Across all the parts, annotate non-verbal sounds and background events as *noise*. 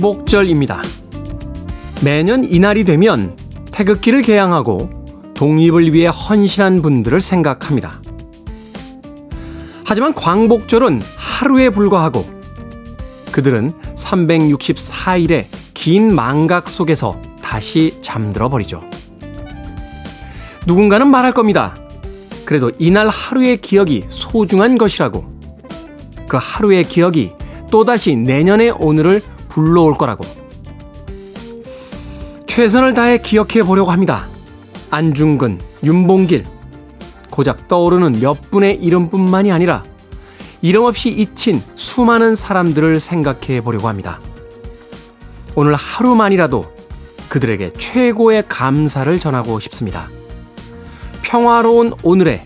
광복절입니다. 매년 이날이 되면 태극기를 개양하고 독립을 위해 헌신한 분들을 생각합니다. 하지만 광복절은 하루에 불과하고 그들은 364일의 긴 망각 속에서 다시 잠들어 버리죠. 누군가는 말할 겁니다. 그래도 이날 하루의 기억이 소중한 것이라고. 그 하루의 기억이 또다시 내년의 오늘을 불러올 거라고. 최선을 다해 기억해 보려고 합니다. 안중근, 윤봉길. 고작 떠오르는 몇 분의 이름뿐만이 아니라 이름 없이 잊힌 수많은 사람들을 생각해 보려고 합니다. 오늘 하루만이라도 그들에게 최고의 감사를 전하고 싶습니다. 평화로운 오늘의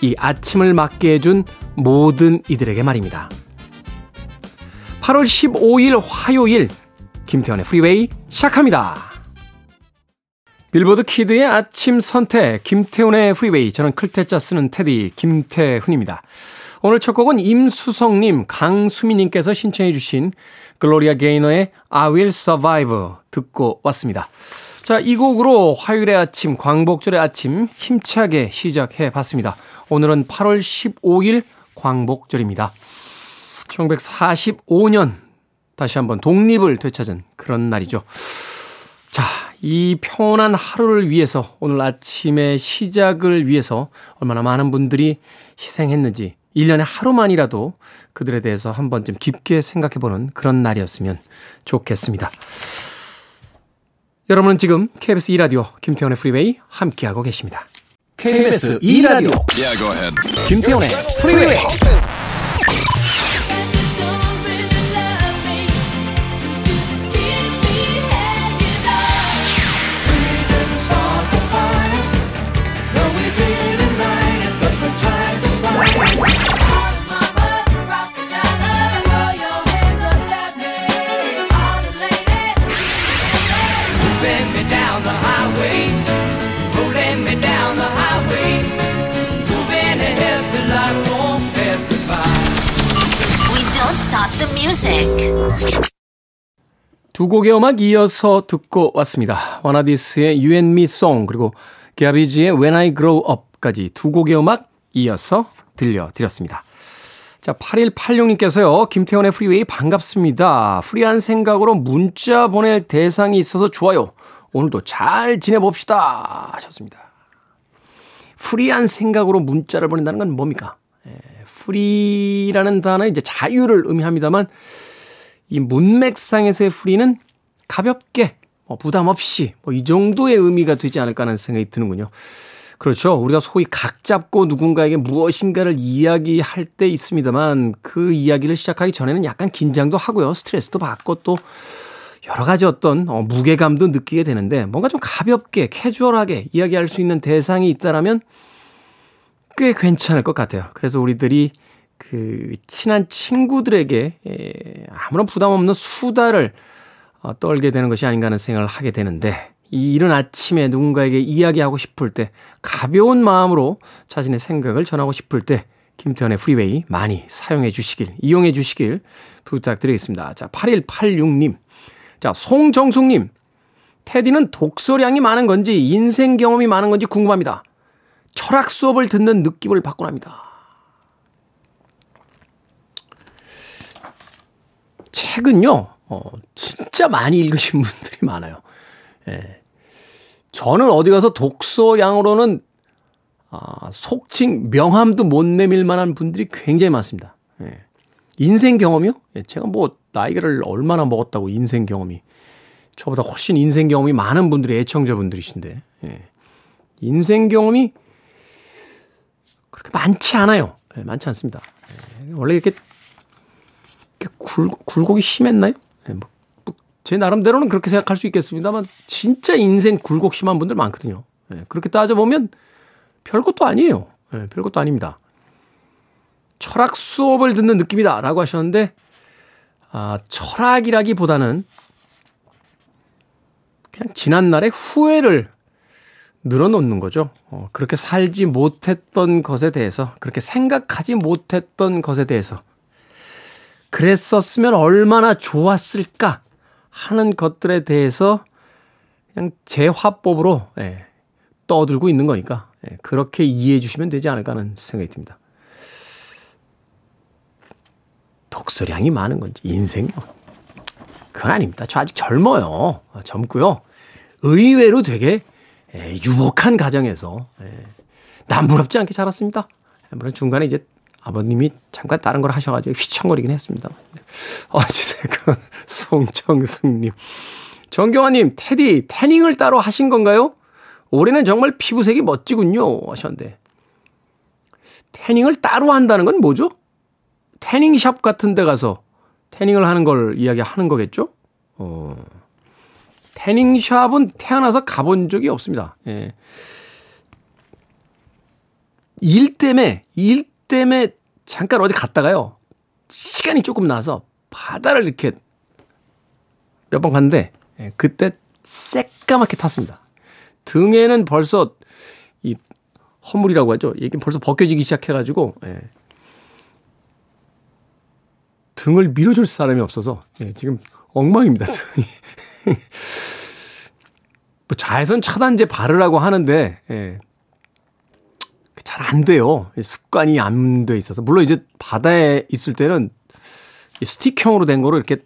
이 아침을 맞게 해준 모든 이들에게 말입니다. 8월 15일 화요일 김태훈의 프리웨이 시작합니다. 빌보드 키드의 아침 선택 김태훈의 프리웨이 저는 클 태 자 쓰는 태디 김태훈입니다. 오늘 첫 곡은 임수성님, 강수미님께서 신청해 주신 글로리아 게이너의 I Will Survive 듣고 왔습니다. 자, 이 곡으로 화요일의 아침, 광복절의 아침 힘차게 시작해 봤습니다. 오늘은 8월 15일 광복절입니다. 1945년 다시 한번 독립을 되찾은 그런 날이죠. 자, 이 평온한 하루를 위해서 오늘 아침의 시작을 위해서 얼마나 많은 분들이 희생했는지 1년에 하루만이라도 그들에 대해서 한 번쯤 깊게 생각해 보는 그런 날이었으면 좋겠습니다. 여러분은 지금 KBS 2라디오 김태훈의 프리웨이 함께하고 계십니다. KBS 2라디오 yeah, 김태원의 프리웨이 두 곡의 음악 이어서 듣고 왔습니다. Wannadies의 You and Me Song 그리고 갸비지의 When I Grow Up까지 두 곡의 음악 이어서 들려드렸습니다. 자, 8186님께서요. 김태훈의 프리웨이 반갑습니다. free한 생각으로 문자 보낼 대상이 있어서 좋아요. 오늘도 잘 지내봅시다. 하셨습니다. free한 생각으로 문자를 보낸다는 건 뭡니까? 예, free라는 단어는 이제 자유를 의미합니다만 이 문맥상에서의 프리는 가볍게 뭐 부담 없이 뭐 이 정도의 의미가 되지 않을까 하는 생각이 드는군요. 그렇죠. 우리가 소위 각 잡고 누군가에게 무엇인가를 이야기할 때 있습니다만 그 이야기를 시작하기 전에는 약간 긴장도 하고요. 스트레스도 받고 또 여러 가지 어떤 어, 무게감도 느끼게 되는데 뭔가 좀 가볍게 캐주얼하게 이야기할 수 있는 대상이 있다라면 꽤 괜찮을 것 같아요. 그래서 우리들이 그 친한 친구들에게 에, 아무런 부담 없는 수다를 어, 떨게 되는 것이 아닌가 하는 생각을 하게 되는데 이 이른 아침에 누군가에게 이야기하고 싶을 때 가벼운 마음으로 자신의 생각을 전하고 싶을 때 김태현의 프리웨이 많이 사용해 주시길 이용해 주시길 부탁드리겠습니다. 자 8186님 자 송정숙님 테디는 독서량이 많은 건지 인생 경험이 많은 건지 궁금합니다. 철학 수업을 듣는 느낌을 받곤 합니다. 책은요, 어, 진짜 많이 읽으신 분들이 많아요. 예. 저는 어디 가서 독서 양으로는 아, 속칭 명함도 못 내밀 만한 분들이 굉장히 많습니다. 예. 인생 경험이요? 예, 제가 뭐 나이를 얼마나 먹었다고 인생 경험이 저보다 훨씬 인생 경험이 많은 분들이 애청자분들이신데 예. 인생 경험이 그렇게 많지 않아요. 예, 많지 않습니다. 예. 원래 이렇게 굴, 굴곡이 심했나요? 네, 뭐, 뭐, 제 나름대로는 그렇게 생각할 수 있겠습니다만 진짜 인생 굴곡 심한 분들 많거든요. 네, 그렇게 따져보면 별것도 아니에요. 네, 별것도 아닙니다. 철학 수업을 듣는 느낌이다 라고 하셨는데 아, 철학이라기보다는 그냥 지난날의 후회를 늘어놓는 거죠. 어, 그렇게 살지 못했던 것에 대해서, 그렇게 생각하지 못했던 것에 대해서 그랬었으면 얼마나 좋았을까 하는 것들에 대해서 그냥 제 화법으로 예, 떠들고 있는 거니까 예, 그렇게 이해해 주시면 되지 않을까 하는 생각이 듭니다. 독서량이 많은 건지 인생요. 그건 아닙니다. 저 아직 젊어요. 젊고요. 의외로 되게 예, 유복한 가정에서 예, 남부럽지 않게 자랐습니다. 물론 중간에 이제 아버님이 잠깐 다른 걸 하셔가지고 휘청거리긴 했습니다. 어찌됐건 송정숙님. 정경화님, 테디, 태닝을 따로 하신 건가요? 올해는 정말 피부색이 멋지군요. 하셨는데. 태닝을 따로 한다는 건 뭐죠? 태닝샵 같은 데 가서 태닝을 하는 걸 이야기하는 거겠죠? 어. 태닝샵은 태어나서 가본 적이 없습니다. 예. 일 때문에, 일 때문에 잠깐 어디 갔다가요. 시간이 조금 나서 바다를 이렇게 몇 번 갔는데, 예, 그때 새까맣게 탔습니다. 등에는 벌써 이 허물이라고 하죠. 이게 벌써 벗겨지기 시작해가지고, 예. 등을 밀어줄 사람이 없어서, 예, 지금 엉망입니다. *laughs* 뭐 자외선 차단제 바르라고 하는데, 예. 잘 안 돼요. 습관이 안 돼 있어서. 물론 이제 바다에 있을 때는 스틱형으로 된 거로 이렇게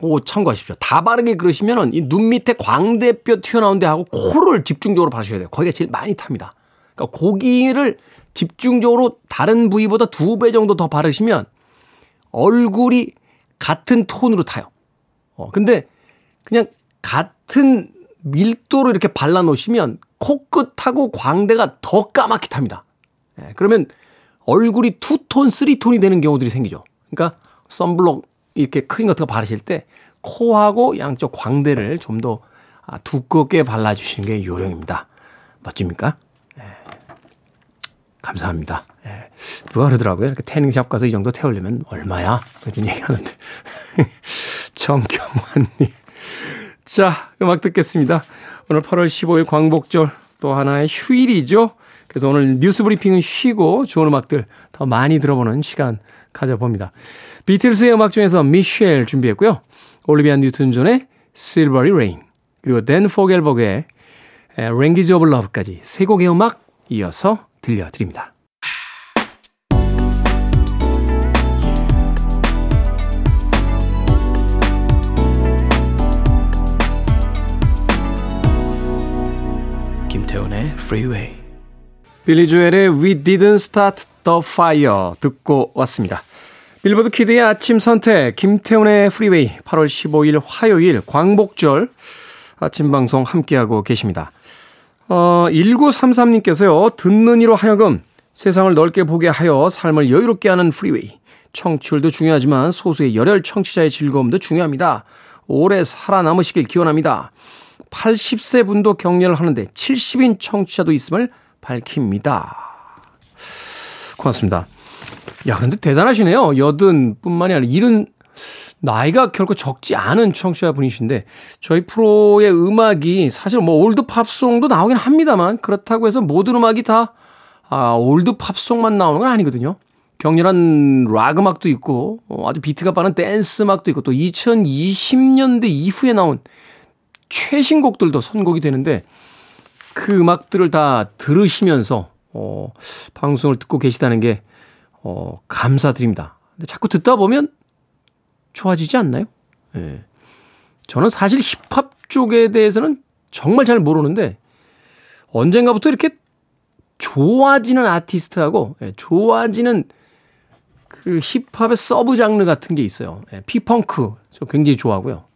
오, 참고하십시오. 다 바르게 그러시면은 이 눈 밑에 광대뼈 튀어나온 데 하고 코를 집중적으로 바르셔야 돼요. 거기가 제일 많이 탑니다. 그러니까 고기를 집중적으로 다른 부위보다 두 배 정도 더 바르시면 얼굴이 같은 톤으로 타요. 어, 근데 그냥 같은 밀도로 이렇게 발라 놓으시면 코끝하고 광대가 더 까맣게 탑니다. 예, 그러면 얼굴이 투톤, 쓰리톤이 되는 경우들이 생기죠. 그러니까 썬블록 이렇게 크림 같은 거 바르실 때 코하고 양쪽 광대를 좀더 아, 두껍게 발라주시는 게 요령입니다. 멋집니까? 예. 감사합니다. 예. 누가 그러더라고요. 이렇게 태닝샵 가서 이 정도 태우려면 얼마야? 이런 얘기 하는데. *laughs* 정경환님. 자, 음악 듣겠습니다. 오늘 8월 15일 광복절 또 하나의 휴일이죠. 그래서 오늘 뉴스 브리핑은 쉬고 좋은 음악들 더 많이 들어보는 시간 가져봅니다. 비틀스의 음악 중에서 미셸 준비했고요. 올리비아 뉴튼 존의 Silvery Rain 그리고 댄 포겔버그의 Language of Love까지 세 곡의 음악 이어서 들려드립니다. 김태훈의 Freeway 빌리 주엘의 We Didn't Start the Fire 듣고 왔습니다. 빌보드 키드의 아침 선택, 김태훈의 프리웨이, 8월 15일 화요일 광복절 아침 방송 함께하고 계십니다. 어, 1933님께서요, 듣는 이로 하여금 세상을 넓게 보게 하여 삶을 여유롭게 하는 프리웨이. 청취율도 중요하지만 소수의 열혈 청취자의 즐거움도 중요합니다. 오래 살아남으시길 기원합니다. 80세 분도 격려를 하는데 70인 청취자도 있음을 밝힙니다. 고맙습니다. 야, 근데 대단하시네요. 여든 뿐만이 아니라 일흔 나이가 결코 적지 않은 청취자 분이신데 저희 프로의 음악이 사실 뭐 올드 팝송도 나오긴 합니다만 그렇다고 해서 모든 음악이 다 아, 올드 팝송만 나오는 건 아니거든요. 격렬한 락 음악도 있고 어, 아주 비트가 빠른 댄스 음악도 있고 또 2020년대 이후에 나온 최신 곡들도 선곡이 되는데 그 음악들을 다 들으시면서 어, 방송을 듣고 계시다는 게 어, 감사드립니다. 근데 자꾸 듣다 보면 좋아지지 않나요? 예. 저는 사실 힙합 쪽에 대해서는 정말 잘 모르는데 언젠가부터 이렇게 좋아지는 아티스트하고 예, 좋아지는 그 힙합의 sub 장르 같은 게 있어요. 예, G-funk 저 굉장히 좋아하고요.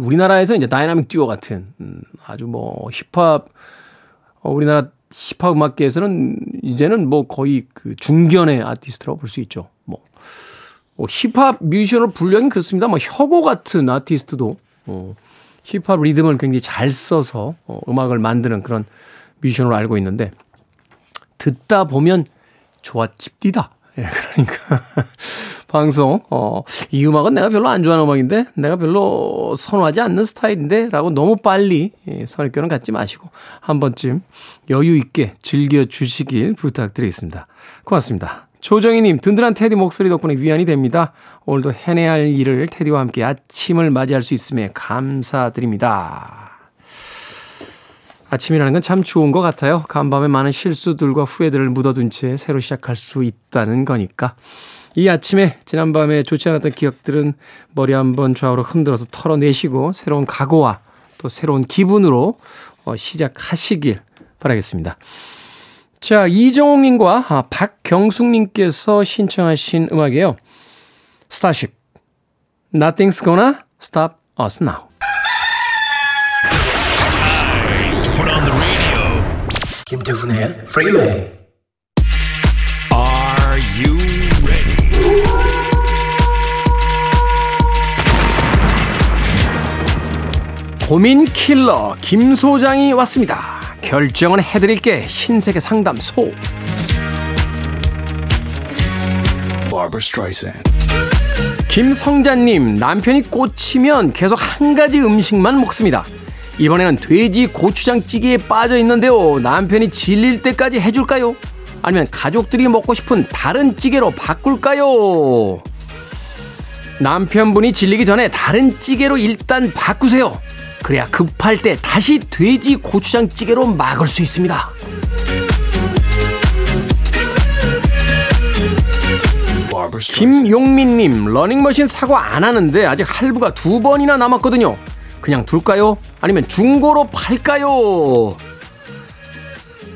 예. 우리나라에서 이제 다이나믹 듀오 같은 음, 아주 뭐 힙합 어, 우리나라 힙합 음악계에서는 이제는 뭐 거의 그 중견의 아티스트라고 볼 수 있죠. 뭐, 뭐 힙합 뮤지션으로 분류하긴 그렇습니다. 뭐 혁오 같은 아티스트도 어, 힙합 리듬을 굉장히 잘 써서 어, 음악을 만드는 그런 뮤지션으로 알고 있는데 듣다 보면 좋아집디다. 예, 그러니까 *laughs* 방송 어, 이 음악은 내가 별로 안 좋아하는 음악인데 내가 별로 선호하지 않는 스타일인데 라고 너무 빨리 예, 선입견을 갖지 마시고 한 번쯤 여유 있게 즐겨 주시길 부탁드리겠습니다. 고맙습니다. 조정희님, 든든한 테디 목소리 덕분에 위안이 됩니다. 오늘도 해내야 할 일을 테디와 함께 아침을 맞이할 수 있음에 감사드립니다. 아침이라는 건 참 좋은 것 같아요. 간밤에 많은 실수들과 후회들을 묻어둔 채 새로 시작할 수 있다는 거니까. 이 아침에 지난밤에 좋지 않았던 기억들은 머리 한번 좌우로 흔들어서 털어내시고 새로운 각오와 또 새로운 기분으로 어, 시작하시길 바라겠습니다. 자, 이정옥님과 아, 박경숙님께서 신청하신 음악이에요. 스타쉽. Nothing's gonna stop us now. 김태훈의 Freeway. Are you ready? 고민 킬러 김 소장이 왔습니다. 결정은 해드릴게 흰색의 상담소. Barbara Streisand. 김성자님 남편이 꽂히면 계속 한 가지 음식만 먹습니다. 이번에는 돼지 고추장찌개에 빠져 있는데요. 남편이 질릴 때까지 해줄까요? 아니면 가족들이 먹고 싶은 다른 찌개로 바꿀까요? 남편분이 질리기 전에 다른 찌개로 일단 바꾸세요. 그래야 급할 때 다시 돼지 고추장찌개로 막을 수 있습니다. 김용민님 러닝머신 사고 안 하는데 아직 할부가 두 번이나 남았거든요. 그냥 둘까요? 아니면 중고로 팔까요?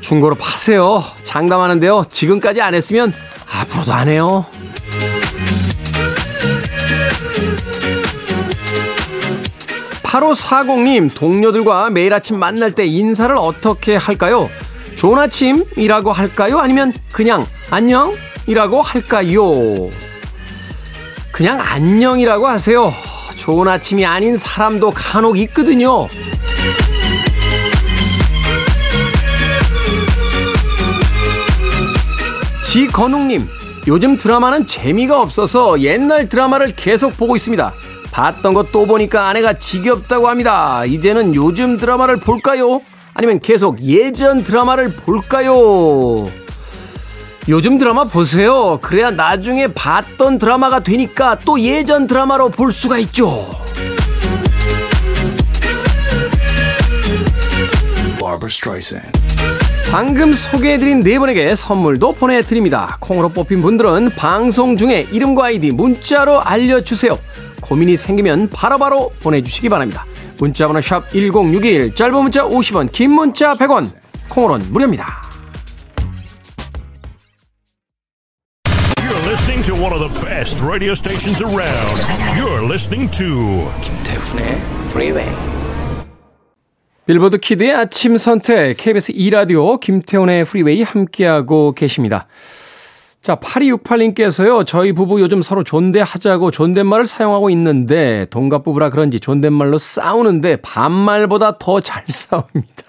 중고로 파세요. 장담하는데요. 지금까지 안 했으면 앞으로도 안 해요. 8540님, 동료들과 매일 아침 만날 때 인사를 어떻게 할까요? 좋은 아침이라고 할까요? 아니면 그냥 안녕이라고 할까요? 그냥 안녕이라고 하세요. 좋은 아침이 아닌 사람도 간혹 있거든요. 지건웅님, 요즘 드라마는 재미가 없어서 옛날 드라마를 계속 보고 있습니다. 봤던 것 또 보니까 아내가 지겹다고 합니다. 이제는 요즘 드라마를 볼까요? 아니면 계속 예전 드라마를 볼까요? 요즘 드라마 보세요. 그래야 나중에 봤던 드라마가 되니까 또 예전 드라마로 볼 수가 있죠. 방금 소개해드린 네 분에게 선물도 보내드립니다. 콩으로 뽑힌 분들은 방송 중에 이름과 아이디 문자로 알려주세요. 고민이 생기면 바로바로 보내주시기 바랍니다. 문자번호 샵 1061, 짧은 문자 50원, 긴 문자 100원, 콩으로는 무료입니다. The best radio stations around. You're listening to 김태훈의 Freeway. 빌보드 키드의 아침 선택 KBS 2 라디오 김태훈의 프리웨이 함께하고 계십니다. 자, 8268님께서요. 저희 부부 요즘 서로 존대하자고 존댓말을 사용하고 있는데 동갑부부라 그런지 존댓말로 싸우는데 반말보다 더 잘 *laughs* 싸웁니다.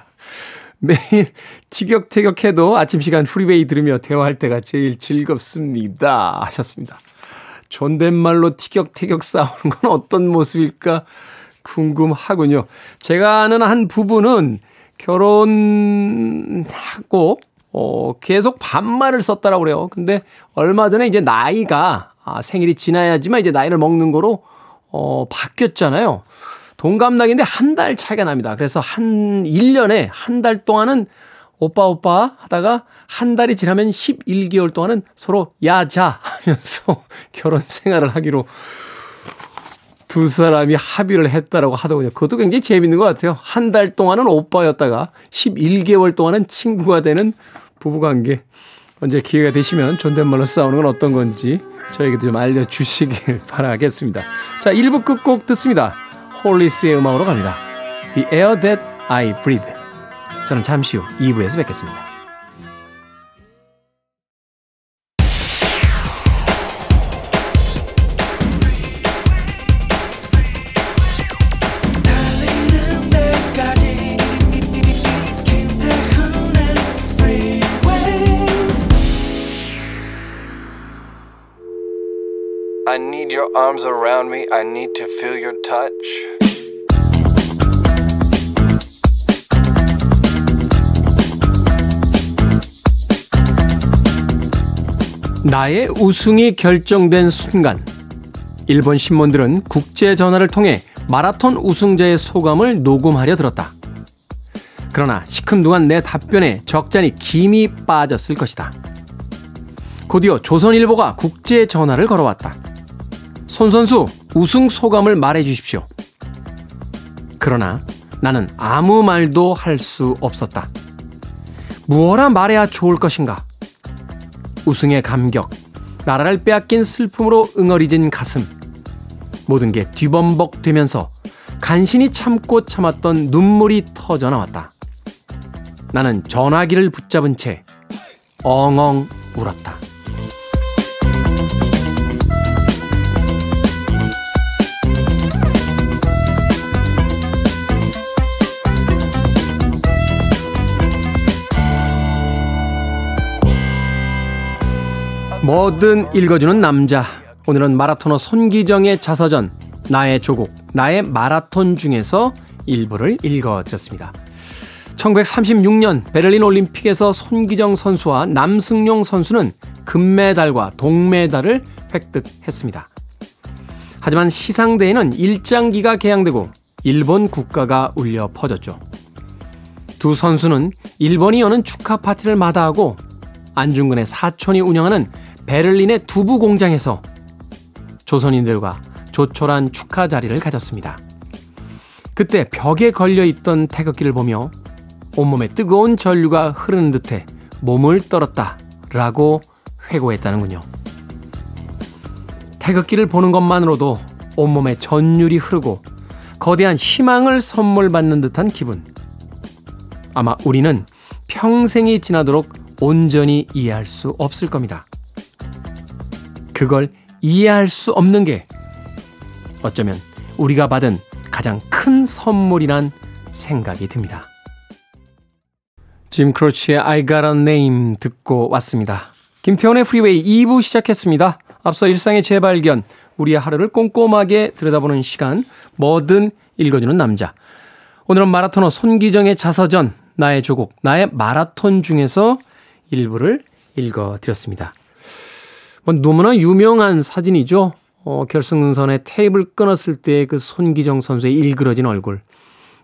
매일 티격태격해도 아침 시간 프리웨이 들으며 대화할 때가 제일 즐겁습니다. 하셨습니다. 존댓말로 티격태격 싸우는 건 어떤 모습일까 궁금하군요. 제가 아는 한 부부는 결혼하고 어, 계속 반말을 썼다라고 그래요. 근데 얼마 전에 이제 나이가 아, 생일이 지나야지만 이제 나이를 먹는 거로 어, 바뀌었잖아요. 동갑나기인데 한 달 차이가 납니다. 그래서 한 1년에 한 달 동안은 오빠 오빠 하다가 한 달이 지나면 11개월 동안은 서로 야자 하면서 *laughs* 결혼 생활을 하기로 두 사람이 합의를 했다라고 하더군요. 그것도 굉장히 재밌는 것 같아요. 한 달 동안은 오빠였다가 11개월 동안은 친구가 되는 부부관계. 언제 기회가 되시면 존댓말로 싸우는 건 어떤 건지 저에게도 좀 알려주시길 *laughs* 바라겠습니다. 자, 1부 끝곡 듣습니다. 홀리스의 음악으로 갑니다. The Air That I Breathe. 저는 잠시 후 2부에서 뵙겠습니다. 나의 우승이 결정된 순간 일본 신문들은 국제 전화를 통해 마라톤 우승자의 소감을 녹음하려 들었다. 그러나 시큰둥한 내 답변에 적잖이 김이 빠졌을 것이다. 곧이어 조선일보가 국제 전화를 걸어왔다. 손 선수 우승 소감을 말해 주십시오. 그러나 나는 아무 말도 할 수 없었다. 무엇라 말해야 좋을 것인가? 우승의 감격, 나라를 빼앗긴 슬픔으로 응어리진 가슴. 모든 게 뒤범벅 되면서 간신히 참고 참았던 눈물이 터져 나왔다. 나는 전화기를 붙잡은 채 엉엉 울었다. 뭐든 읽어주는 남자. 오늘은 마라토너 손기정의 자서전, 나의 조국, 나의 마라톤 중에서 일부를 읽어드렸습니다. 1936년 베를린 올림픽에서 손기정 선수와 남승용 선수는 금메달과 동메달을 획득했습니다. 하지만 시상대에는 일장기가 개항되고 일본 국가가 울려 퍼졌죠. 두 선수는 일본이 여는 축하 파티를 마다하고 안중근의 사촌이 운영하는 베를린의 두부 공장에서 조선인들과 조촐한 축하 자리를 가졌습니다. 그때 벽에 걸려 있던 태극기를 보며 온몸에 뜨거운 전류가 흐르는 듯해 몸을 떨었다 라고 회고했다는군요. 태극기를 보는 것만으로도 온몸에 전율이 흐르고 거대한 희망을 선물 받는 듯한 기분. 아마 우리는 평생이 지나도록 온전히 이해할 수 없을 겁니다. 그걸 이해할 수 없는 게 어쩌면 우리가 받은 가장 큰 선물이란 생각이 듭니다. 짐 크로치의 I Got a Name 듣고 왔습니다. 김태훈의 프리웨이 2부 시작했습니다. 앞서 일상의 재발견, 우리의 하루를 꼼꼼하게 들여다보는 시간, 뭐든 읽어주는 남자. 오늘은 마라토너 손기정의 자서전, 나의 조국, 나의 마라톤 중에서 일부를 읽어드렸습니다. 뭐 너무나 유명한 사진이죠. 어, 결승선에 테이블 끊었을 때 그 손기정 선수의 일그러진 얼굴.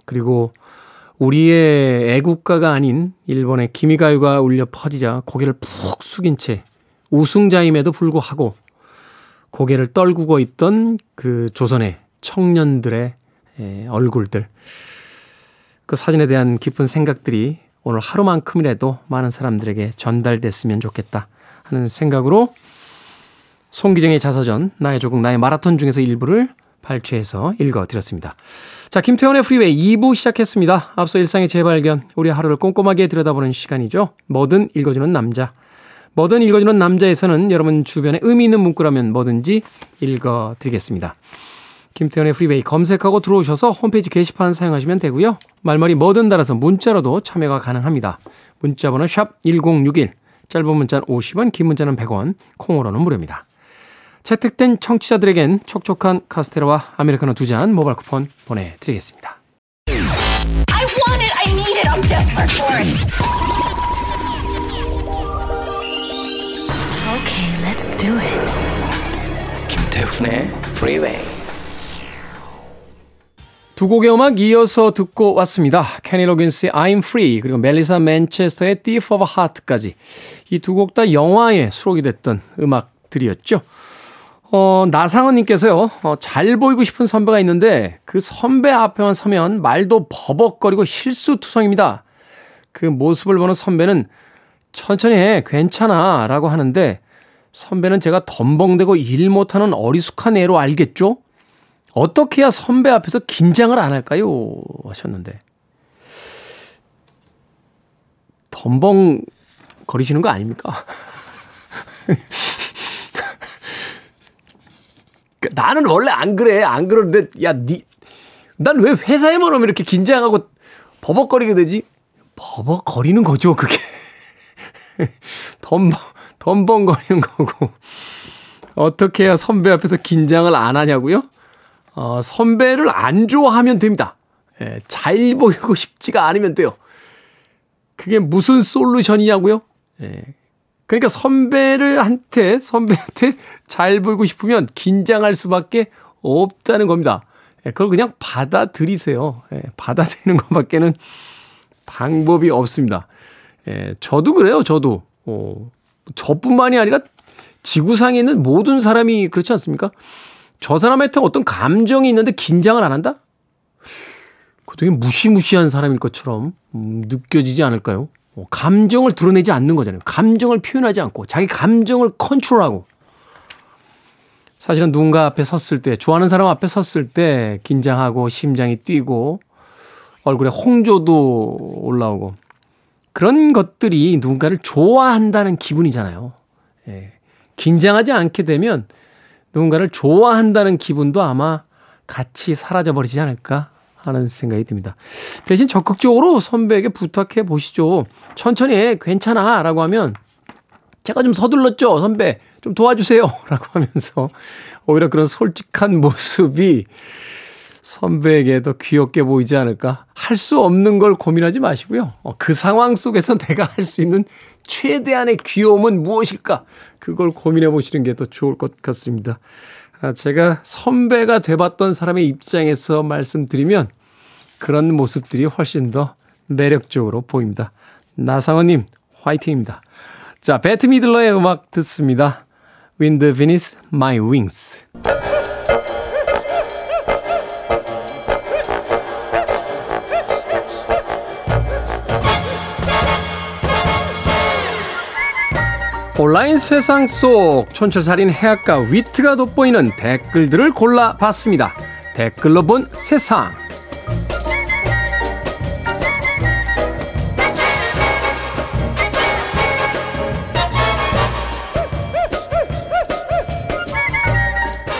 그리고 우리의 애국가가 아닌 일본의 기미가요가 울려 퍼지자 고개를 푹 숙인 채 우승자임에도 불구하고 고개를 떨구고 있던 그 조선의 청년들의 얼굴들. 그 사진에 대한 깊은 생각들이 오늘 하루만큼이라도 많은 사람들에게 전달됐으면 좋겠다 하는 생각으로 손기정의 자서전, 나의 조국, 나의 마라톤 중에서 일부를 발췌해서 읽어드렸습니다. 자, 김태훈의 프리웨이 2부 시작했습니다. 앞서 일상의 재발견, 우리 하루를 꼼꼼하게 들여다보는 시간이죠. 뭐든 읽어주는 남자. 뭐든 읽어주는 남자에서는 여러분 주변에 의미 있는 문구라면 뭐든지 읽어드리겠습니다. 김태훈의 프리웨이 검색하고 들어오셔서 홈페이지 게시판 사용하시면 되고요. 말머리 뭐든 달아서 문자로도 참여가 가능합니다. 문자 번호 샵 1061, 짧은 문자는 50원, 긴 문자는 100원, 콩으로는 무료입니다. 채택된 청취자들에겐 촉촉한 카스테라와 아메리카노 두 잔 모바일 쿠폰 보내드리겠습니다. I want it. I need it. I'm desperate for it. Okay, let's do it. 김태훈의 Freeway. 두 곡의 음악 이어서 듣고 왔습니다. 케니 로긴스의 I'm Free 그리고 멜리사 맨체스터의 Thief of Heart까지 이 두 곡 다 영화에 수록이 됐던 음악들이었죠. 어, 나상은님께서요, 어, 잘 보이고 싶은 선배가 있는데 그 선배 앞에만 서면 말도 버벅거리고 실수투성입니다. 그 모습을 보는 선배는 천천히 해, 괜찮아 라고 하는데 선배는 제가 덤벙대고 일 못하는 어리숙한 애로 알겠죠? 어떻게 해야 선배 앞에서 긴장을 안 할까요? 하셨는데. 덤벙 거리시는 거 아닙니까? *laughs* 나는 원래 안 그래. 안 그러는데, 야, 니, 난 왜 회사에만 오면 이렇게 긴장하고 버벅거리게 되지? 버벅거리는 거죠, 그게. *laughs* 덤벙, 덤벙거리는 거고. 어떻게 해야 선배 앞에서 긴장을 안 하냐고요? 어, 선배를 안 좋아하면 됩니다. 예, 잘 보이고 싶지가 않으면 돼요. 그게 무슨 솔루션이냐고요? 예, 그러니까 선배를 한테, 선배한테 잘 보이고 싶으면 긴장할 수밖에 없다는 겁니다. 예, 그걸 그냥 받아들이세요. 예, 받아들이는 것밖에는 방법이 없습니다. 예, 저도 그래요, 저도. 어, 저뿐만이 아니라 지구상에 있는 모든 사람이 그렇지 않습니까? 저 사람한테 어떤 감정이 있는데 긴장을 안 한다? 그 되게 무시무시한 사람일 것처럼 음, 느껴지지 않을까요? 어, 감정을 드러내지 않는 거잖아요. 감정을 표현하지 않고 자기 감정을 컨트롤하고 사실은 누군가 앞에 섰을 때 좋아하는 사람 앞에 섰을 때 긴장하고 심장이 뛰고 얼굴에 홍조도 올라오고 그런 것들이 누군가를 좋아한다는 기분이잖아요. 예. 긴장하지 않게 되면 누군가를 좋아한다는 기분도 아마 같이 사라져 버리지 않을까 하는 생각이 듭니다. 대신 적극적으로 선배에게 부탁해 보시죠. 천천히 해, 괜찮아. 라고 하면 제가 좀 서둘렀죠. 선배, 좀 도와주세요. *laughs* 라고 하면서 오히려 그런 솔직한 모습이 선배에게도 귀엽게 보이지 않을까? 할 수 없는 걸 고민하지 마시고요. 어, 그 상황 속에서 *laughs* 내가 할 수 있는 최대한의 귀여움은 무엇일까? 그걸 고민해 보시는 게 더 좋을 것 같습니다. 아, 제가 선배가 돼봤던 사람의 입장에서 말씀드리면 그런 모습들이 훨씬 더 매력적으로 보입니다. 나상원님, 화이팅입니다. 자, 배트 미들러의 음악 듣습니다. Wind Beneath My Wings. 온라인 세상 속 촌철살인 해악과 위트가 돋보이는 댓글들을 골라봤습니다. 댓글로 본 세상.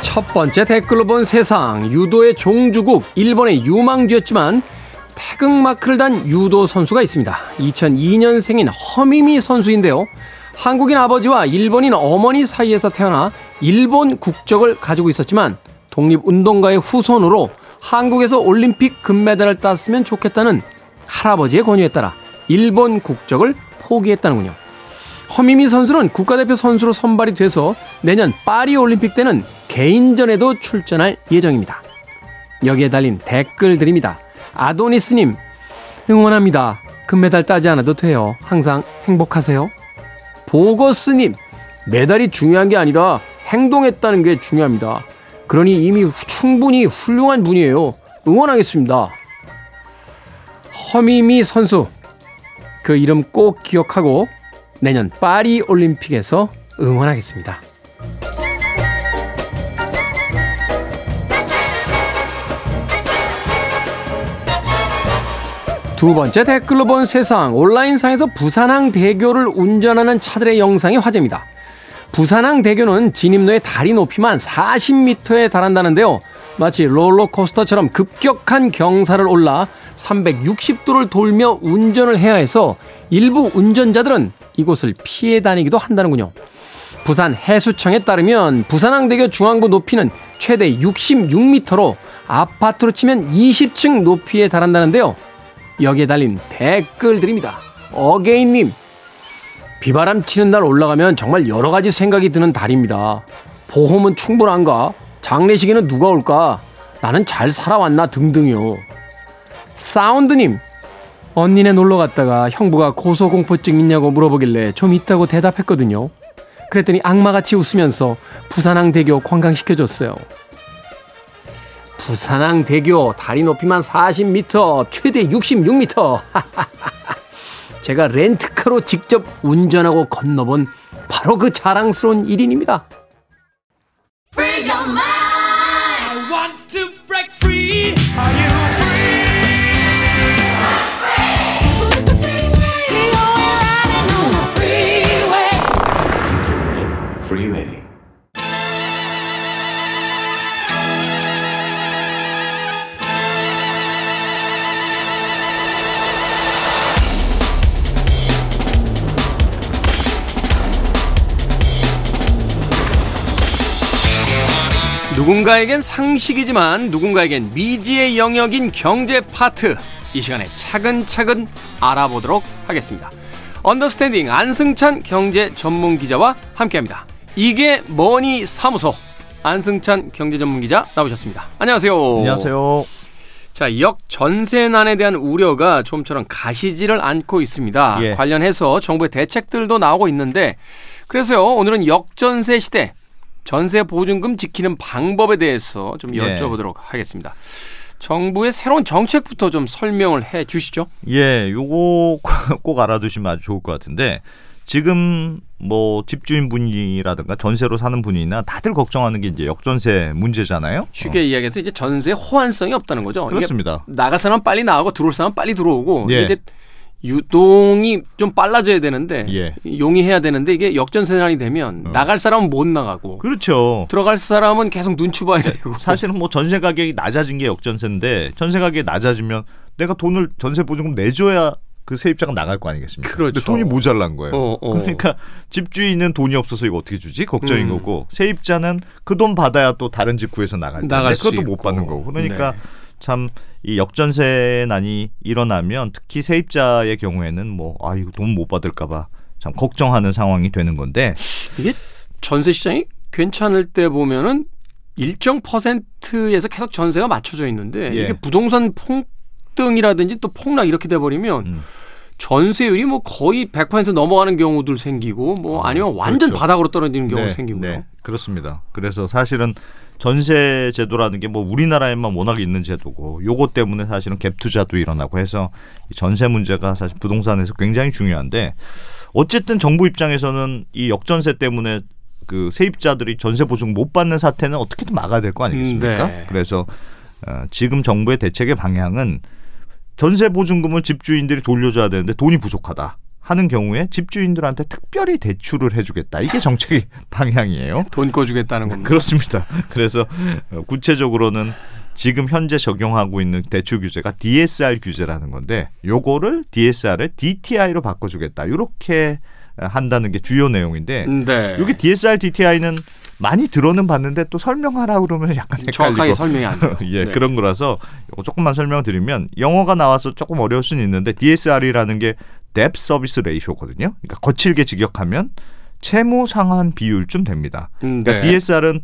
첫 번째 댓글로 본 세상. 유도의 종주국, 일본의 유망주였지만 태극마크를 단 유도 선수가 있습니다. 2002년생인 허미미 선수인데요. 한국인 아버지와 일본인 어머니 사이에서 태어나 일본 국적을 가지고 있었지만 독립운동가의 후손으로 한국에서 올림픽 금메달을 땄으면 좋겠다는 할아버지의 권유에 따라 일본 국적을 포기했다는군요. 허미미 선수는 국가대표 선수로 선발이 돼서 내년 파리 올림픽 때는 개인전에도 출전할 예정입니다. 여기에 달린 댓글들입니다. 아도니스님, 응원합니다. 금메달 따지 않아도 돼요. 항상 행복하세요. 보거스님, 메달이 중요한 게 아니라 행동했다는 게 중요합니다. 그러니 이미 충분히 훌륭한 분이에요. 응원하겠습니다. 허미미 선수, 그 이름 꼭 기억하고 내년 파리 올림픽에서 응원하겠습니다. 두 번째 댓글로 본 세상 온라인상에서 부산항 대교를 운전하는 차들의 영상이 화제입니다. 부산항 대교는 진입로의 다리 높이만 40m에 달한다는데요. 마치 롤러코스터처럼 급격한 경사를 올라 360도를 돌며 운전을 해야 해서 일부 운전자들은 이곳을 피해 다니기도 한다는군요. 부산 해수청에 따르면 부산항대교 중앙부 높이는 최대 66m로 아파트로 치면 20층 높이에 달한다는데요. 여기에 달린 댓글들입니다. 어게인님, 비바람 치는 날 올라가면 정말 여러 가지 생각이 드는 달입니다. 보험은 충분한가? 장례식에는 누가 올까? 나는 잘 살아왔나? 등등요. 사운드님, 언니네 놀러 갔다가 형부가 고소공포증 있냐고 물어보길래 좀 있다고 대답했거든요. 그랬더니 악마같이 웃으면서 부산항 대교 관광시켜줬어요. 부산항 대교 다리 높이만 40m, 최대 66m. *laughs* 제가 렌트카로 직접 운전하고 건너본 바로 그 자랑스러운 일인입니다. 누군가에겐 상식이지만 누군가에겐 미지의 영역인 경제 파트 이 시간에 차근차근 알아보도록 하겠습니다. 언더스탠딩 안승찬 경제 전문 기자와 함께합니다. 이게 머니 사무소 안승찬 경제 전문 기자 나오셨습니다. 안녕하세요. 안녕하세요. 자, 역전세난에 대한 우려가 좀처럼 가시지를 않고 있습니다. 예. 관련해서 정부의 대책들도 나오고 있는데 그래서요, 오늘은 역전세 시대 전세 보증금 지키는 방법에 대해서 좀 예. 여쭤보도록 하겠습니다. 정부의 새로운 정책부터 좀 설명을 해 주시죠. 예, 요거 *laughs* 꼭 알아두시면 아주 좋을 것 같은데 지금 뭐 집주인 분이라든가 전세로 사는 분이나 다들 걱정하는 게 이제 역전세 문제잖아요. 쉽게 이야기해서 이제 전세 호환성이 없다는 거죠. 그렇습니다. 나갈 사람 은 빨리 나가고 들어올 사람 은 빨리 들어오고 예. 이게 유동이 좀 빨라져야 되는데 예. 용이해야 되는데 이게 역전세난이 되면 나갈 사람은 못 나가고 그렇죠. 들어갈 사람은 계속 눈치 봐야 되고 *laughs* 사실은 뭐 전세 가격이 낮아진 게 역전세인데 전세 가격이 낮아지면 내가 돈을 전세 보증금 내줘야 그 세입자가 나갈 거 아니겠습니까? 그렇죠. 근데 돈이 모자란 거예요. 어, 어. 그러니까 집주인은 돈이 없어서 이거 어떻게 주지? 걱정인 음. 거고 세입자는 그 돈 받아야 또 다른 집 구해서 나갈 텐데 나갈 수 그것도 못 있고. 받는 거고. 그러니까 네. 참 이 역전세난이 일어나면 특히 세입자의 경우에는 뭐 아 이거 돈 못 받을까봐 참 걱정하는 상황이 되는 건데 이게 전세 시장이 괜찮을 때 보면은 일정 퍼센트에서 계속 전세가 맞춰져 있는데 예. 이게 부동산 폭등이라든지 또 폭락 이렇게 돼 버리면 음. 전세율이 뭐 거의 100% 넘어가는 경우들 생기고 뭐 아니면 완전 그렇죠. 바닥으로 떨어지는 경우 네, 생기고요. 네, 그렇습니다. 그래서 사실은 전세 제도라는 게 뭐 우리나라에만 워낙 있는 제도고 요거 때문에 사실은 갭 투자도 일어나고 해서 이 전세 문제가 사실 부동산에서 굉장히 중요한데 어쨌든 정부 입장에서는 이 역전세 때문에 그 세입자들이 전세 보증 못 받는 사태는 어떻게든 막아야 될 거 아니겠습니까? 음, 네. 그래서 어, 지금 정부의 대책의 방향은 전세 보증금을 집주인들이 돌려줘야 되는데 돈이 부족하다 하는 경우에 집주인들한테 특별히 대출을 해주겠다. 이게 정책의 *laughs* 방향이에요. 돈 꺼주겠다는 겁니다. 그렇습니다. 그래서 어, 구체적으로는 지금 현재 적용하고 있는 대출 규제가 DSR 규제라는 건데 요거를 DSR을 DTI로 바꿔주겠다. 이렇게 한다는 게 주요 내용인데 네. 여기 DSR, DTI는 많이 들어는 봤는데 또 설명하라 그러면 약간 헷갈리고 정확하게 설명이 안 돼요. *laughs* 예, 네. 그런 거라서 조금만 설명을 드리면 영어가 나와서 조금 어려울 수는 있는데 DSR이라는 게 Debt Service Ratio거든요. 그러니까 거칠게 직역하면 채무 상환 비율쯤 됩니다. 음, 그러니까 네. DSR은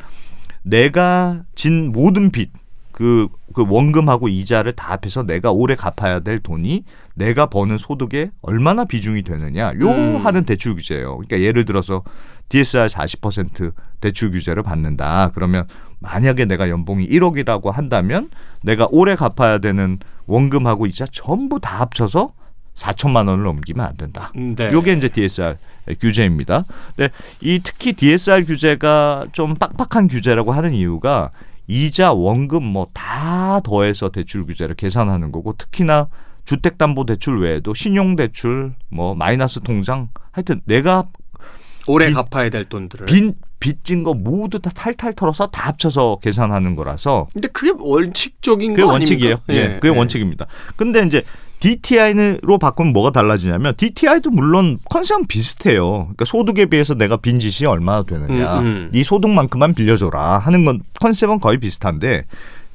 내가 진 모든 빚, 그, 그 원금하고 이자를 다 합해서 내가 올해 갚아야 될 돈이 내가 버는 소득에 얼마나 비중이 되느냐, 요 음. 하는 대출 규제예요. 그러니까 예를 들어서 DSR 40% 대출 규제를 받는다. 그러면 만약에 내가 연봉이 1억이라고 한다면 내가 올해 갚아야 되는 원금하고 이자 전부 다 합쳐서 4천만 원을 넘기면 안 된다. 음, 네. 요게 이제 DSR 규제입니다. 근데 이 특히 DSR 규제가 좀 빡빡한 규제라고 하는 이유가 이자, 원금 뭐 다 더해서 대출 규제를 계산하는 거고 특히나 주택담보대출 외에도 신용대출, 뭐 마이너스 통장 하여튼 내가 올해 빚- 갚아야 될 돈들을. 빚 빚진 거 모두 다 탈탈 털어서 다 합쳐서 계산하는 거라서 근데 그게 원칙적인 그게 거 원칙이에요. 아닙니까? 예, 그게 원칙입니다. 근데 이제 DTI로 바꾸면 뭐가 달라지냐면 DTI도 물론 컨셉은 비슷해요. 그러니까 소득에 비해서 내가 빈짓이 얼마나 되느냐, 음, 음. 네 소득만큼만 빌려줘라 하는 건 컨셉은 거의 비슷한데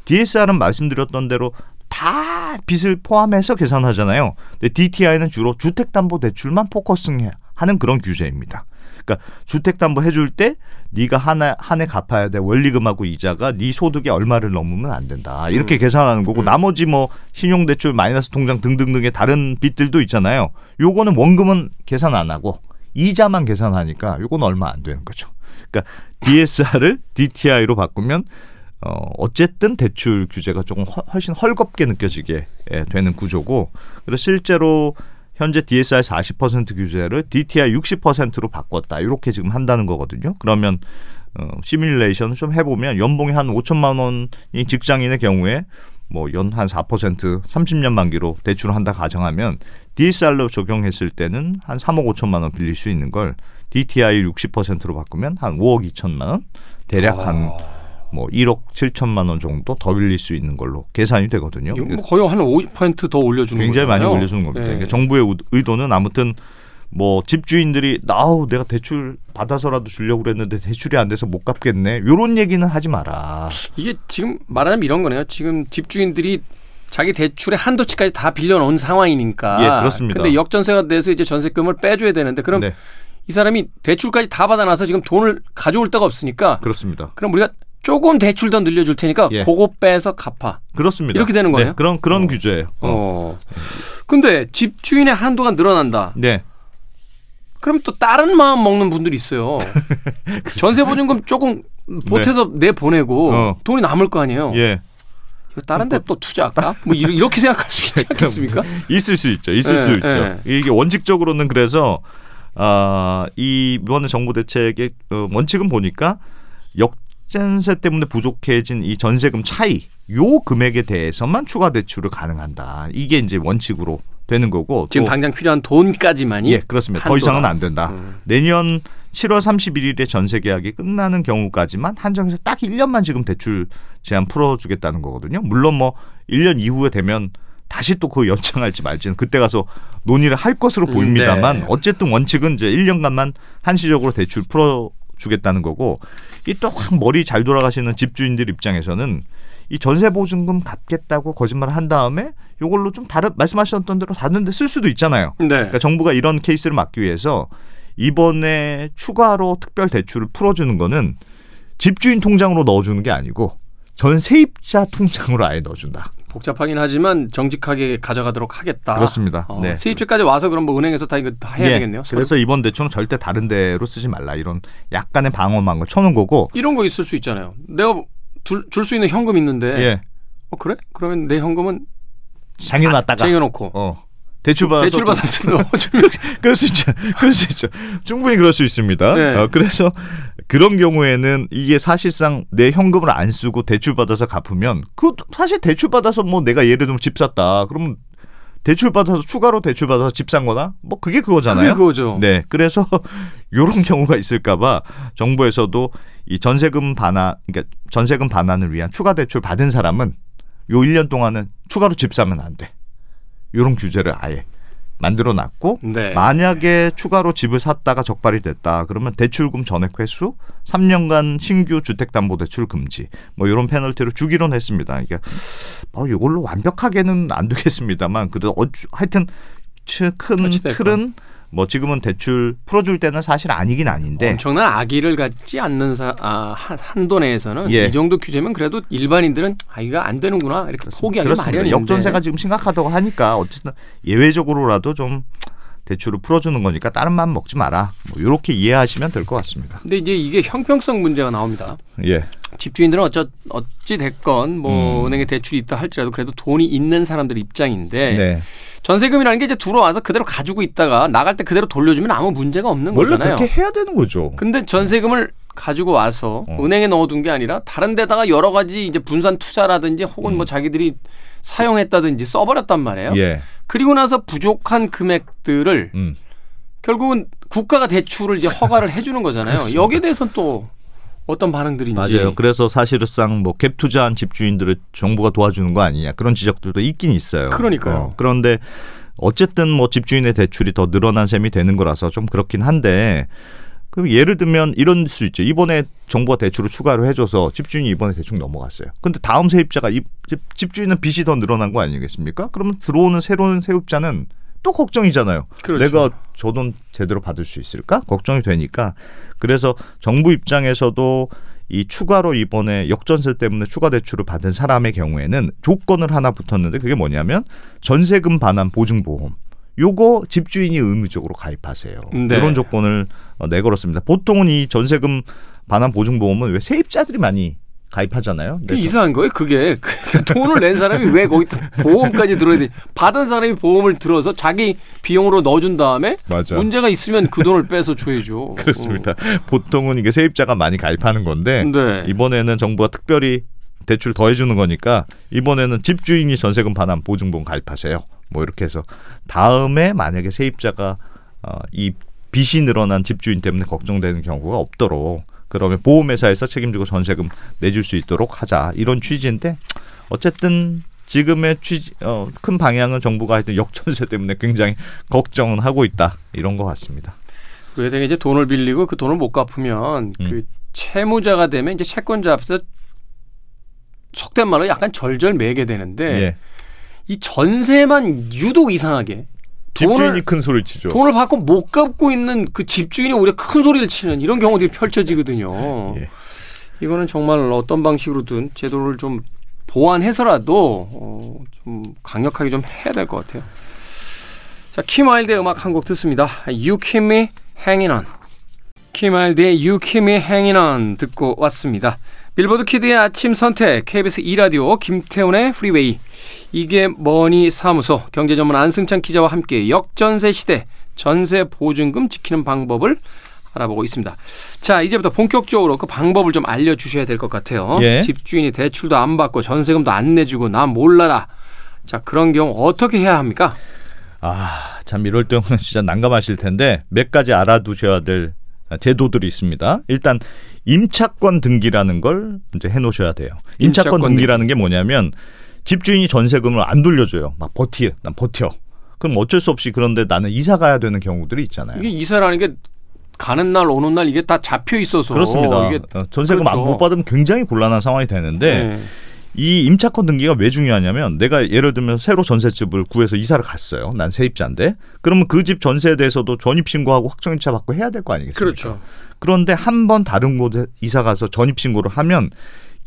DSR은 말씀드렸던 대로 다 빚을 포함해서 계산하잖아요. 근데 DTI는 주로 주택담보대출만 포커싱하는 그런 규제입니다. 그러니까 주택담보 해줄 때 네가 한해 한해 갚아야 돼 원리금하고 이자가 네 소득이 얼마를 넘으면 안 된다 이렇게 계산하는 거고 나머지 뭐 신용대출 마이너스 통장 등등등의 다른 빚들도 있잖아요. 요거는 원금은 계산 안 하고 이자만 계산하니까 요건 얼마 안 되는 거죠. 그러니까 DSR을 DTI로 바꾸면 어, 어쨌든 대출 규제가 조금 훨- 훨씬 헐겁게 느껴지게 예, 되는 구조고 그래서 실제로 현재 DSR 40% 규제를 DTI 60%로 바꿨다. 이렇게 지금 한다는 거거든요. 그러면 어, 시뮬레이션을 좀 해보면 연봉이 한 5천만 원이 직장인의 경우에 뭐 연 한 4% 30년 만기로 대출을 한다 가정하면 DSR로 적용했을 때는 한 3억 5천만 원 빌릴 수 있는 걸 DTI 60%로 바꾸면 한 5억 2천만 원? 대략 한 뭐 1억 7천만 원 정도 더 빌릴 수 있는 걸로 계산이 되거든요. 뭐 거의 한 50%더 올려주는 굉장히 많이 거잖아요. 올려주는 겁니다. 예. 그러니까 정부의 의- 의도는 아무튼 뭐 집주인들이 나우 내가 대출 받아서라도 주려고 그랬는데 대출이 안 돼서 못 갚겠네. 요런 얘기는 하지 마라. 이게 지금 말하자면 이런 거네요. 지금 집주인들이 자기 대출의 한도치까지 다 빌려놓은 상황이니까. 예, 그렇습니다. 근데 역전세가 돼서 이제 전세금을 빼줘야 되는데 그럼 네. 이 사람이 대출까지 다 받아놔서 지금 돈을 가져올 데가 없으니까 그렇습니다. 그럼 우리가 조금 대출 더 늘려줄 테니까 예. 그거 빼서 갚아. 그렇습니다. 이렇게 되는 거예요? 네, 그런 그런 규제예요. 어. 어. 근데 집주인의 한도가 늘어난다. 네. 그럼 또 다른 마음 먹는 분들이 있어요. *laughs* 전세 보증금 조금 보태서 내 보내고 네. 어. 돈이 남을 거 아니에요. 예. 이거 다른 데 또 투자할까? 뭐 이렇게 생각할 수 있지 *laughs* 않겠습니까? 있을 수 있죠. 있을 예, 수 있죠. 예. 이게 원칙적으로는 그래서 아, 이 이번에 정부 대책의 어, 원칙은 보니까 역 전세 때문에 부족해진 이 전세금 차이 요 금액에 대해서만 추가 대출을 가능한다. 이게 이제 원칙으로 되는 거고 지금 또- 당장 필요한 돈까지만이 예, 그렇습니다. 더 한도다. 이상은 안 된다. 음. 내년 7월 31일에 전세 계약이 끝나는 경우까지만 한정해서 딱 1년만 지금 대출 제한 풀어주겠다는 거거든요. 물론 뭐 1년 이후에 되면 다시 또 그 연장할지 말지는 그때 가서 논의를 할 것으로 음, 보입니다만 네. 어쨌든 원칙은 이제 1년간만 한시적으로 대출 풀어 주겠다는 거고 이 또 확 머리 잘 돌아가시는 집주인들 입장에서는 이 전세 보증금 갚겠다고 거짓말을 한 다음에 요걸로 좀 다른 말씀하셨던 대로 다른 데 쓸 수도 있잖아요. 네. 그러니까 정부가 이런 케이스를 막기 위해서 이번에 추가로 특별 대출을 풀어주는 거는 집주인 통장으로 넣어주는 게 아니고 전 세입자 통장으로 아예 넣어준다. 복잡하긴 하지만 정직하게 가져가도록 하겠다. 그렇습니다. 어, 네. 세입자까지 와서 그럼 뭐 은행에서 다 이거 다 해야 예, 되겠네요. 서로. 그래서 이번 대출은 절대 다른 데로 쓰지 말라 이런 약간의 방어만 걸 쳐놓은 거고. 이런 거 있을 수 있잖아요. 내가 줄 수 있는 현금 있는데 예, 어 그래? 그러면 내 현금은 쟁여놨다가 쟁여놓고 어 대출 받아서 대출 받아서 *laughs* 그럴 수 있죠. 그럴 수 있죠. 충분히 그럴 수 있습니다. 네. 어, 그래서 그런 경우에는 이게 사실상 내 현금을 안 쓰고 대출 받아서 갚으면 그 사실 대출 받아서 뭐 내가 예를 들면 집 샀다. 그러면 대출 받아서 추가로 대출 받아서 집 산 거나 뭐 그게 그거잖아요. 그게 그거죠. 네. 그래서 *laughs* 요런 경우가 있을까 봐 정부에서도 이 전세금 반환 그러니까 전세금 반환을 위한 추가 대출 받은 사람은 요 1년 동안은 추가로 집 사면 안 돼. 요런 규제를 아예 만들어 놨고 네. 만약에 추가로 집을 샀다가 적발이 됐다 그러면 대출금 전액 회수 3년간 신규 주택담보대출 금지 뭐 이런 페널티를 주기로 했습니다. 그러니까 뭐 이걸로 완벽하게는 안 되겠습니다만 그래도 어, 하여튼 츠- 큰. 틀은 뭐 지금은 대출 풀어줄 때는 사실 아니긴 아닌데 엄청난 아기를 갖지 않는 사, 아, 한- 한도 내에서는 예. 이 정도 규제면 그래도 일반인들은 아 이거 안 되는구나 이렇게 포기하기 그렇습니다. 마련인데 역전세가 지금 심각하다고 하니까 어쨌든 예외적으로라도 좀 대출을 풀어주는 거니까 다른 마음 먹지 마라. 뭐 이렇게 이해하시면 될 것 같습니다. 근데 이제 이게 형평성 문제가 나옵니다. 예. 집주인들은 어쩌 어찌 됐건 뭐 음. 은행에 대출이 있다 할지라도 그래도 돈이 있는 사람들 입장인데 네. 전세금이라는 게 이제 들어와서 그대로 가지고 있다가 나갈 때 그대로 돌려주면 아무 문제가 없는 원래 거잖아요. 그렇게 해야 되는 거죠. 근데 전세금을 가지고 와서 어. 은행에 넣어둔 게 아니라 다른 데다가 여러 가지 이제 분산 투자라든지 혹은 뭐 자기들이 사용했다든지 써버렸단 말이에요. 음. 예. 그리고 나서 부족한 금액들을 음. 결국은 국가가 대출을 이제 허가를 해주는 거잖아요. 여기에 대해서는 또 어떤 반응들인지 맞아요. 그래서 사실상 뭐 갭 투자한 집주인들을 정부가 도와주는 거 아니냐 그런 지적들도 있긴 있어요. 그러니까요. 어, 그런데 어쨌든 뭐 집주인의 대출이 더 늘어난 셈이 되는 거라서 좀 그렇긴 한데 그럼 예를 들면 이런 수 있죠. 이번에 정부가 대출을 추가로 해줘서 집주인이 이번에 대충 넘어갔어요. 근데 다음 세입자가 이 집- 집주인은 빚이 더 늘어난 거 아니겠습니까? 그러면 들어오는 새로운 세입자는 또 걱정이잖아요. 그렇죠. 내가 저 돈 제대로 받을 수 있을까? 걱정이 되니까 그래서 정부 입장에서도 이 추가로 이번에 역전세 때문에 추가 대출을 받은 사람의 경우에는 조건을 하나 붙었는데 그게 뭐냐면 전세금 반환 보증보험. 요거 집주인이 의무적으로 가입하세요. 네. 이런 조건을 어, 내걸었습니다. 보통은 이 전세금 반환 보증보험은 왜 세입자들이 많이 가입하잖아요. 그 이상한 거예요. 그게 그러니까 돈을 낸 사람이 왜 거기 보험까지 들어야 돼? 받은 사람이 보험을 들어서 자기 비용으로 넣어준 다음에 맞아. 문제가 있으면 그 돈을 빼서 줘야죠. *laughs* 그렇습니다. 보통은 이게 세입자가 많이 가입하는 건데 네. 이번에는 정부가 특별히 대출 더 해주는 거니까 이번에는 집주인이 전세금 반환 보증보험 가입하세요. 뭐 이렇게 해서 다음에 만약에 세입자가 어, 이 빚이 늘어난 집주인 때문에 걱정되는 경우가 없도록 그러면 보험회사에서 책임지고 전세금 내줄 수 있도록 하자 이런 취지인데 어쨌든 지금의 취지 어, 큰 방향은 정부가 하여튼 역전세 때문에 굉장히 걱정은 하고 있다 이런 것 같습니다. 왜 되게 이제 돈을 빌리고 그 돈을 못 갚으면 음. 그 채무자가 되면 이제 채권자 앞에서 속된 말로 약간 절절매게 되는데 예. 이 전세만 유독 이상하게 집주인이 큰 소리를 치죠. 돈을 받고 못 갚고 있는 그 집주인이 오히려 큰 소리를 치는 이런 경우들이 펼쳐지거든요. 예. 이거는 정말 어떤 방식으로든 제도를 좀 보완해서라도 어, 좀 강력하게 좀 해야 될 것 같아요. 자, 키마일드의 음악 한 곡 듣습니다. You Keep Me Hanging On. 킴 와일드의 You Keep Me Hanging On 듣고 왔습니다. 빌보드 kid의 아침 선택, KBS 2라디오, 김태훈의 프리웨이. 이게 머니 사무소, 경제 전문 안승찬 기자와 함께 역전세 시대, 전세 보증금 지키는 방법을 알아보고 있습니다. 자, 이제부터 본격적으로 그 방법을 좀 알려주셔야 될 것 같아요. 예. 집주인이 대출도 안 받고 전세금도 안 내주고 나 몰라라. 자, 그런 경우 어떻게 해야 합니까? 아, 참 이럴 때는 진짜 난감하실 텐데 몇 가지 알아두셔야 될 제도들이 있습니다. 일단 임차권 등기라는 걸 이제 해 놓으셔야 돼요. 임차권, 임차권 등기라는 게 뭐냐면 집주인이 전세금을 안 돌려줘요. 막 버티, 난 버텨. 그럼 어쩔 수 없이 그런데 나는 이사 가야 되는 경우들이 있잖아요. 이게 이사라는 게 가는 날 오는 날 이게 다 잡혀 있어서 그렇습니다. 이게 어, 전세금 그렇죠. 안 못 받으면 굉장히 곤란한 상황이 되는데 네. 이 임차권 등기가 왜 중요하냐면 내가 예를 들면 새로 전셋집을 구해서 이사를 갔어요. 난 세입자인데 그러면 그 집 전세에 대해서도 전입 신고하고 확정일차 받고 해야 될 거 아니겠습니까? 그렇죠. 그런데 한 번 다른 곳에 이사 가서 전입 신고를 하면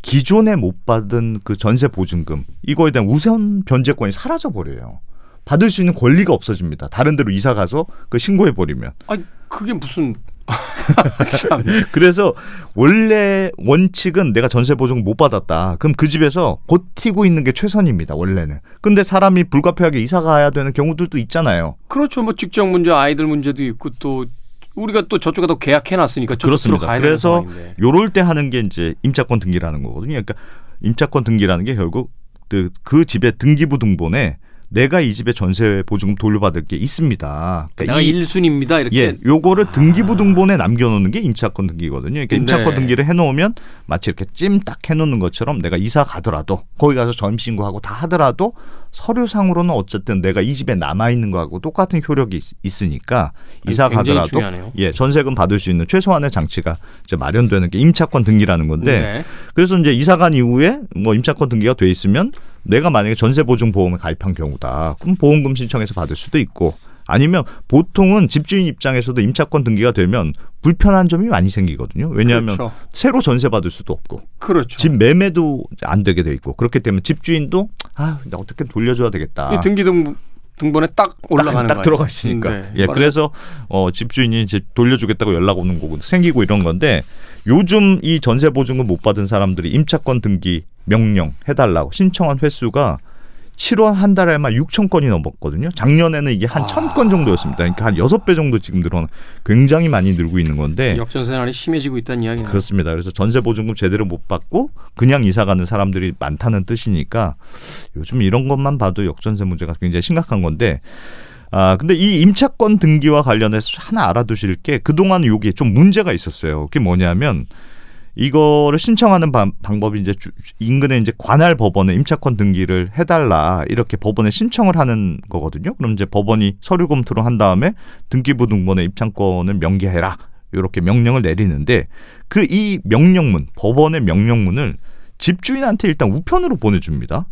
기존에 못 받은 그 전세 보증금 이거에 대한 우선 변제권이 사라져 버려요. 받을 수 있는 권리가 없어집니다. 다른 데로 이사 가서 그 신고해 버리면. 아니 그게 무슨 *laughs* 참. 그래서 원래 원칙은 내가 전세 보증 못 받았다. 그럼 그 집에서 버티고 있는 게 최선입니다. 원래는. 근데 사람이 불가피하게 이사 가야 되는 경우들도 있잖아요. 그렇죠. 뭐 직장 문제, 아이들 문제도 있고 또 우리가 또 저쪽에 또 계약해 놨으니까 저쪽 그렇습니다. 그래서. 요럴 때 하는 게 이제 임차권 등기라는 거거든요. 그러니까 임차권 등기라는 게 결국 그, 그 집의 등기부 등본에 내가 이 집에 전세 보증금 돌려받을 게 있습니다. 그러니까 내가 이- 일순위입니다 이렇게 예, 요거를 등기부 등본에 남겨놓는 게 임차권 등기거든요. 그러니까 임차권 네. 등기를 해놓으면 마치 이렇게 찜 딱 해놓는 것처럼 내가 이사 가더라도 거기 가서 전입 신고하고 다 하더라도 서류상으로는 어쨌든 내가 이 집에 남아 있는 거하고 똑같은 효력이 있, 있으니까 이사 가더라도. 예 전세금 받을 수 있는 최소한의 장치가 이제 마련되는 게 임차권 등기라는 건데 네. 그래서 이제 이사 간 이후에 뭐 임차권 등기가 돼 있으면 내가 만약에 전세 보증 보험에 가입한 경우다. 그럼 보험금 신청해서 받을 수도 있고 아니면 보통은 집주인 입장에서도 임차권 등기가 되면 불편한 점이 많이 생기거든요. 왜냐하면 그렇죠. 새로 전세 받을 수도 없고 그렇죠. 집 매매도 안 되게 돼 있고 그렇기 때문에 집주인도 아나 어떻게 돌려줘야 되겠다. 이 등기 등 등본에 딱 올라가는 딱, 거예요. 들어가시니까. 네. 예, 그래서 어, 집주인이 이제 돌려주겠다고 연락 오는 거고 생기고 이런 건데 요즘 이 전세 보증금 못 받은 사람들이 임차권 등기 명령 해달라고 신청한 횟수가 7월 한 달에 만 6천 건이 넘었거든요. 작년에는 이게 한 1,000건 정도였습니다. 그러니까 한 6배 정도 지금 늘어 굉장히 많이 늘고 있는 건데 역전세난이 심해지고 있다는 이야기네요. 그렇습니다. 그래서 전세 보증금 제대로 못 받고 그냥 이사 가는 사람들이 많다는 뜻이니까 요즘 이런 것만 봐도 역전세 문제가 굉장히 심각한 건데 아 근데 이 임차권 등기와 관련해서 하나 알아두실 게 그동안 요게 좀 문제가 있었어요. 그게 뭐냐면 이거를 신청하는 방, 방법이 이제 주- 인근에 이제 관할 법원에 임차권 등기를 해달라 이렇게 법원에 신청을 하는 거거든요. 그럼 이제 법원이 서류 검토를 한 다음에 등기부 등본에 입장권을 명기해라 이렇게 명령을 내리는데 그 이 명령문 법원의 명령문을 집주인한테 일단 우편으로 보내줍니다.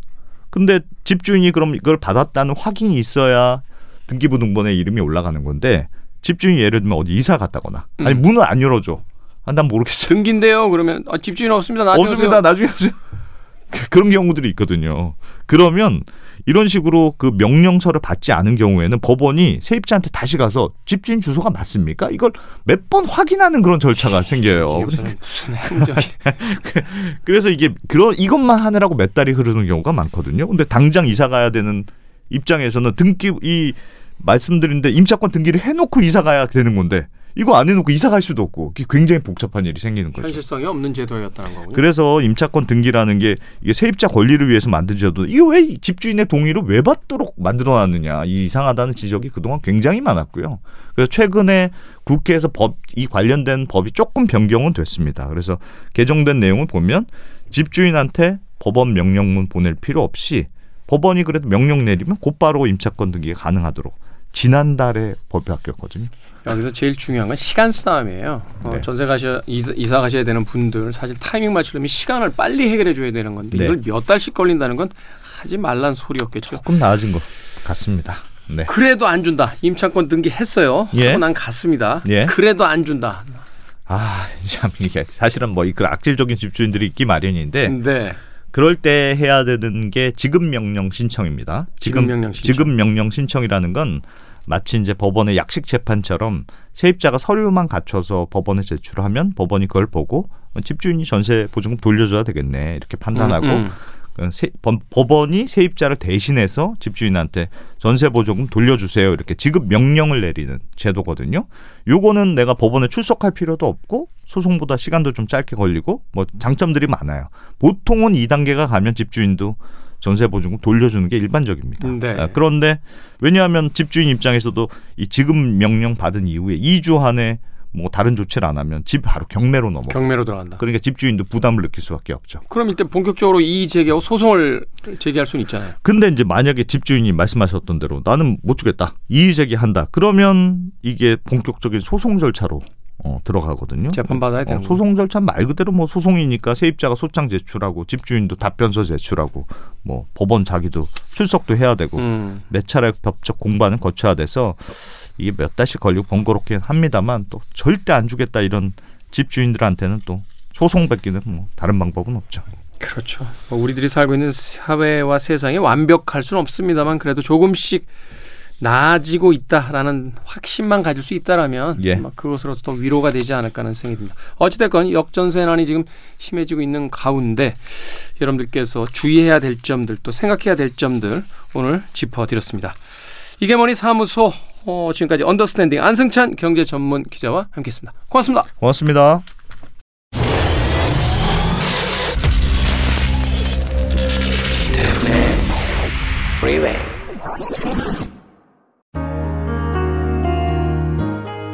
근데 집주인이 그럼 이걸 받았다는 확인이 있어야 등기부 등본에 이름이 올라가는 건데 집주인이 예를 들면 어디 이사 갔다거나 아니 음. 문을 안 열어줘. 아, 난 모르겠어. 등기인데요. 그러면 아, 집주인 없습니다. 나중에 없습니다. 오세요. 나중에 오세요. 그- 그런 경우들이 있거든요. 그러면 이런 식으로 그 명령서를 받지 않은 경우에는 법원이 세입자한테 다시 가서 집주인 주소가 맞습니까? 이걸 몇 번 확인하는 그런 절차가 생겨요. 무슨 행정이 *laughs* 그래서 이게 그런 이것만 하느라고 몇 달이 흐르는 경우가 많거든요. 근데 당장 이사 가야 되는 입장에서는 등기 이 말씀드린데 임차권 등기를 해놓고 이사 가야 되는 건데 이거 안 해놓고 이사 갈 수도 없고 굉장히 복잡한 일이 생기는 거죠. 현실성이 없는 제도였다는 거군요. 그래서 임차권 등기라는 게 이게 세입자 권리를 위해서 만들어도 이거 왜 집주인의 동의를 왜 받도록 만들어놨느냐 이 이상하다는 지적이 그동안 굉장히 많았고요. 그래서 최근에 국회에서 법 이 관련된 법이 조금 변경은 됐습니다. 그래서 개정된 내용을 보면 집주인한테 법원 명령문 보낼 필요 없이 법원이 그래도 명령 내리면 곧바로 임차권 등기가 가능하도록 지난달에 법이 바뀌었거든요. 여기서 제일 중요한 건 시간 싸움이에요. 어, 네. 전세 가셔 이사, 가셔야 되는 분들 사실 타이밍 맞추려면 시간을 빨리 해결해 줘야 되는 건데 네. 이걸 몇 달씩 걸린다는 건 하지 말란 소리였겠죠. 조금 나아진 것 같습니다. 네. 그래도 안 준다. 임차권 등기했어요. 예. 하고 난 갔습니다. 예. 그래도 안 준다. 아, 참 이게 사실은 뭐그 악질적인 집주인들이 있기 마련인데 네. 그럴 때 해야 되는 게 지급 명령 신청입니다. 지급 명령 신청. 지급 명령 신청이라는 건 마치 이제 법원의 약식 재판처럼 세입자가 서류만 갖춰서 법원에 제출하면 법원이 그걸 보고 집주인이 전세 보증금 돌려줘야 되겠네 이렇게 판단하고 음, 음. 그 세- 법- 법원이 세입자를 대신해서 집주인한테 전세 보조금 돌려주세요 이렇게 지급 명령을 내리는 제도거든요. 요거는 내가 법원에 출석할 필요도 없고 소송보다 시간도 좀 짧게 걸리고 뭐 장점들이 많아요. 보통은 2단계가 가면 집주인도 전세 보증금 돌려주는 게 일반적입니다. 네. 아, 그런데 왜냐하면 집주인 입장에서도 이 지급 명령 받은 이후에 2주 안에 뭐 다른 조치를 안 하면 집 바로 경매로 넘어. 경매로 들어간다. 그러니까 집주인도 부담을 느낄 수밖에 없죠. 그럼 일단 본격적으로 이의 제기하고 소송을 제기할 수는 있잖아요. 근데 이제 만약에 집주인이 말씀하셨던 대로 나는 못 주겠다 이의 제기한다 그러면 이게 본격적인 소송 절차로 어, 들어가거든요. 재판 받아야 어, 되는 거. 소송 절차 말 그대로 뭐 소송이니까 세입자가 소장 제출하고 집주인도 답변서 제출하고 뭐 법원 자기도 출석도 해야 되고 음. 몇 차례 법적 공방을 거쳐야 돼서 이게 몇 달씩 걸리고 번거롭긴 합니다만 또 절대 안 주겠다 이런 집주인들한테는 또 소송 뺏기는 뭐 다른 방법은 없죠. 그렇죠. 뭐 우리들이 살고 있는 사회와 세상이 완벽할 수는 없습니다만 그래도 조금씩 나아지고 있다라는 확신만 가질 수 있다라면 예. 아마 그것으로 또 위로가 되지 않을까 하는 생각이 듭니다. 어찌됐건 역전세난이 지금 심해지고 있는 가운데 여러분들께서 주의해야 될 점들 또 생각해야 될 점들 오늘 짚어드렸습니다. 이게 머니 사무소 어, 지금까지 언더스탠딩 안승찬 경제 전문 기자와 함께했습니다. 고맙습니다. 고맙습니다.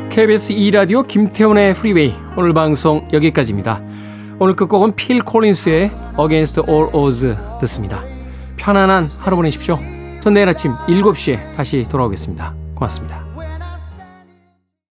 KBS 2라디오 김태훈의 프리웨이 오늘 방송 여기까지입니다. 오늘 끝곡은 필 콜린스의 Against All Odds 듣습니다. 편안한 하루 보내십시오. 전 내일 아침 7시에 다시 돌아오겠습니다. 고맙습니다.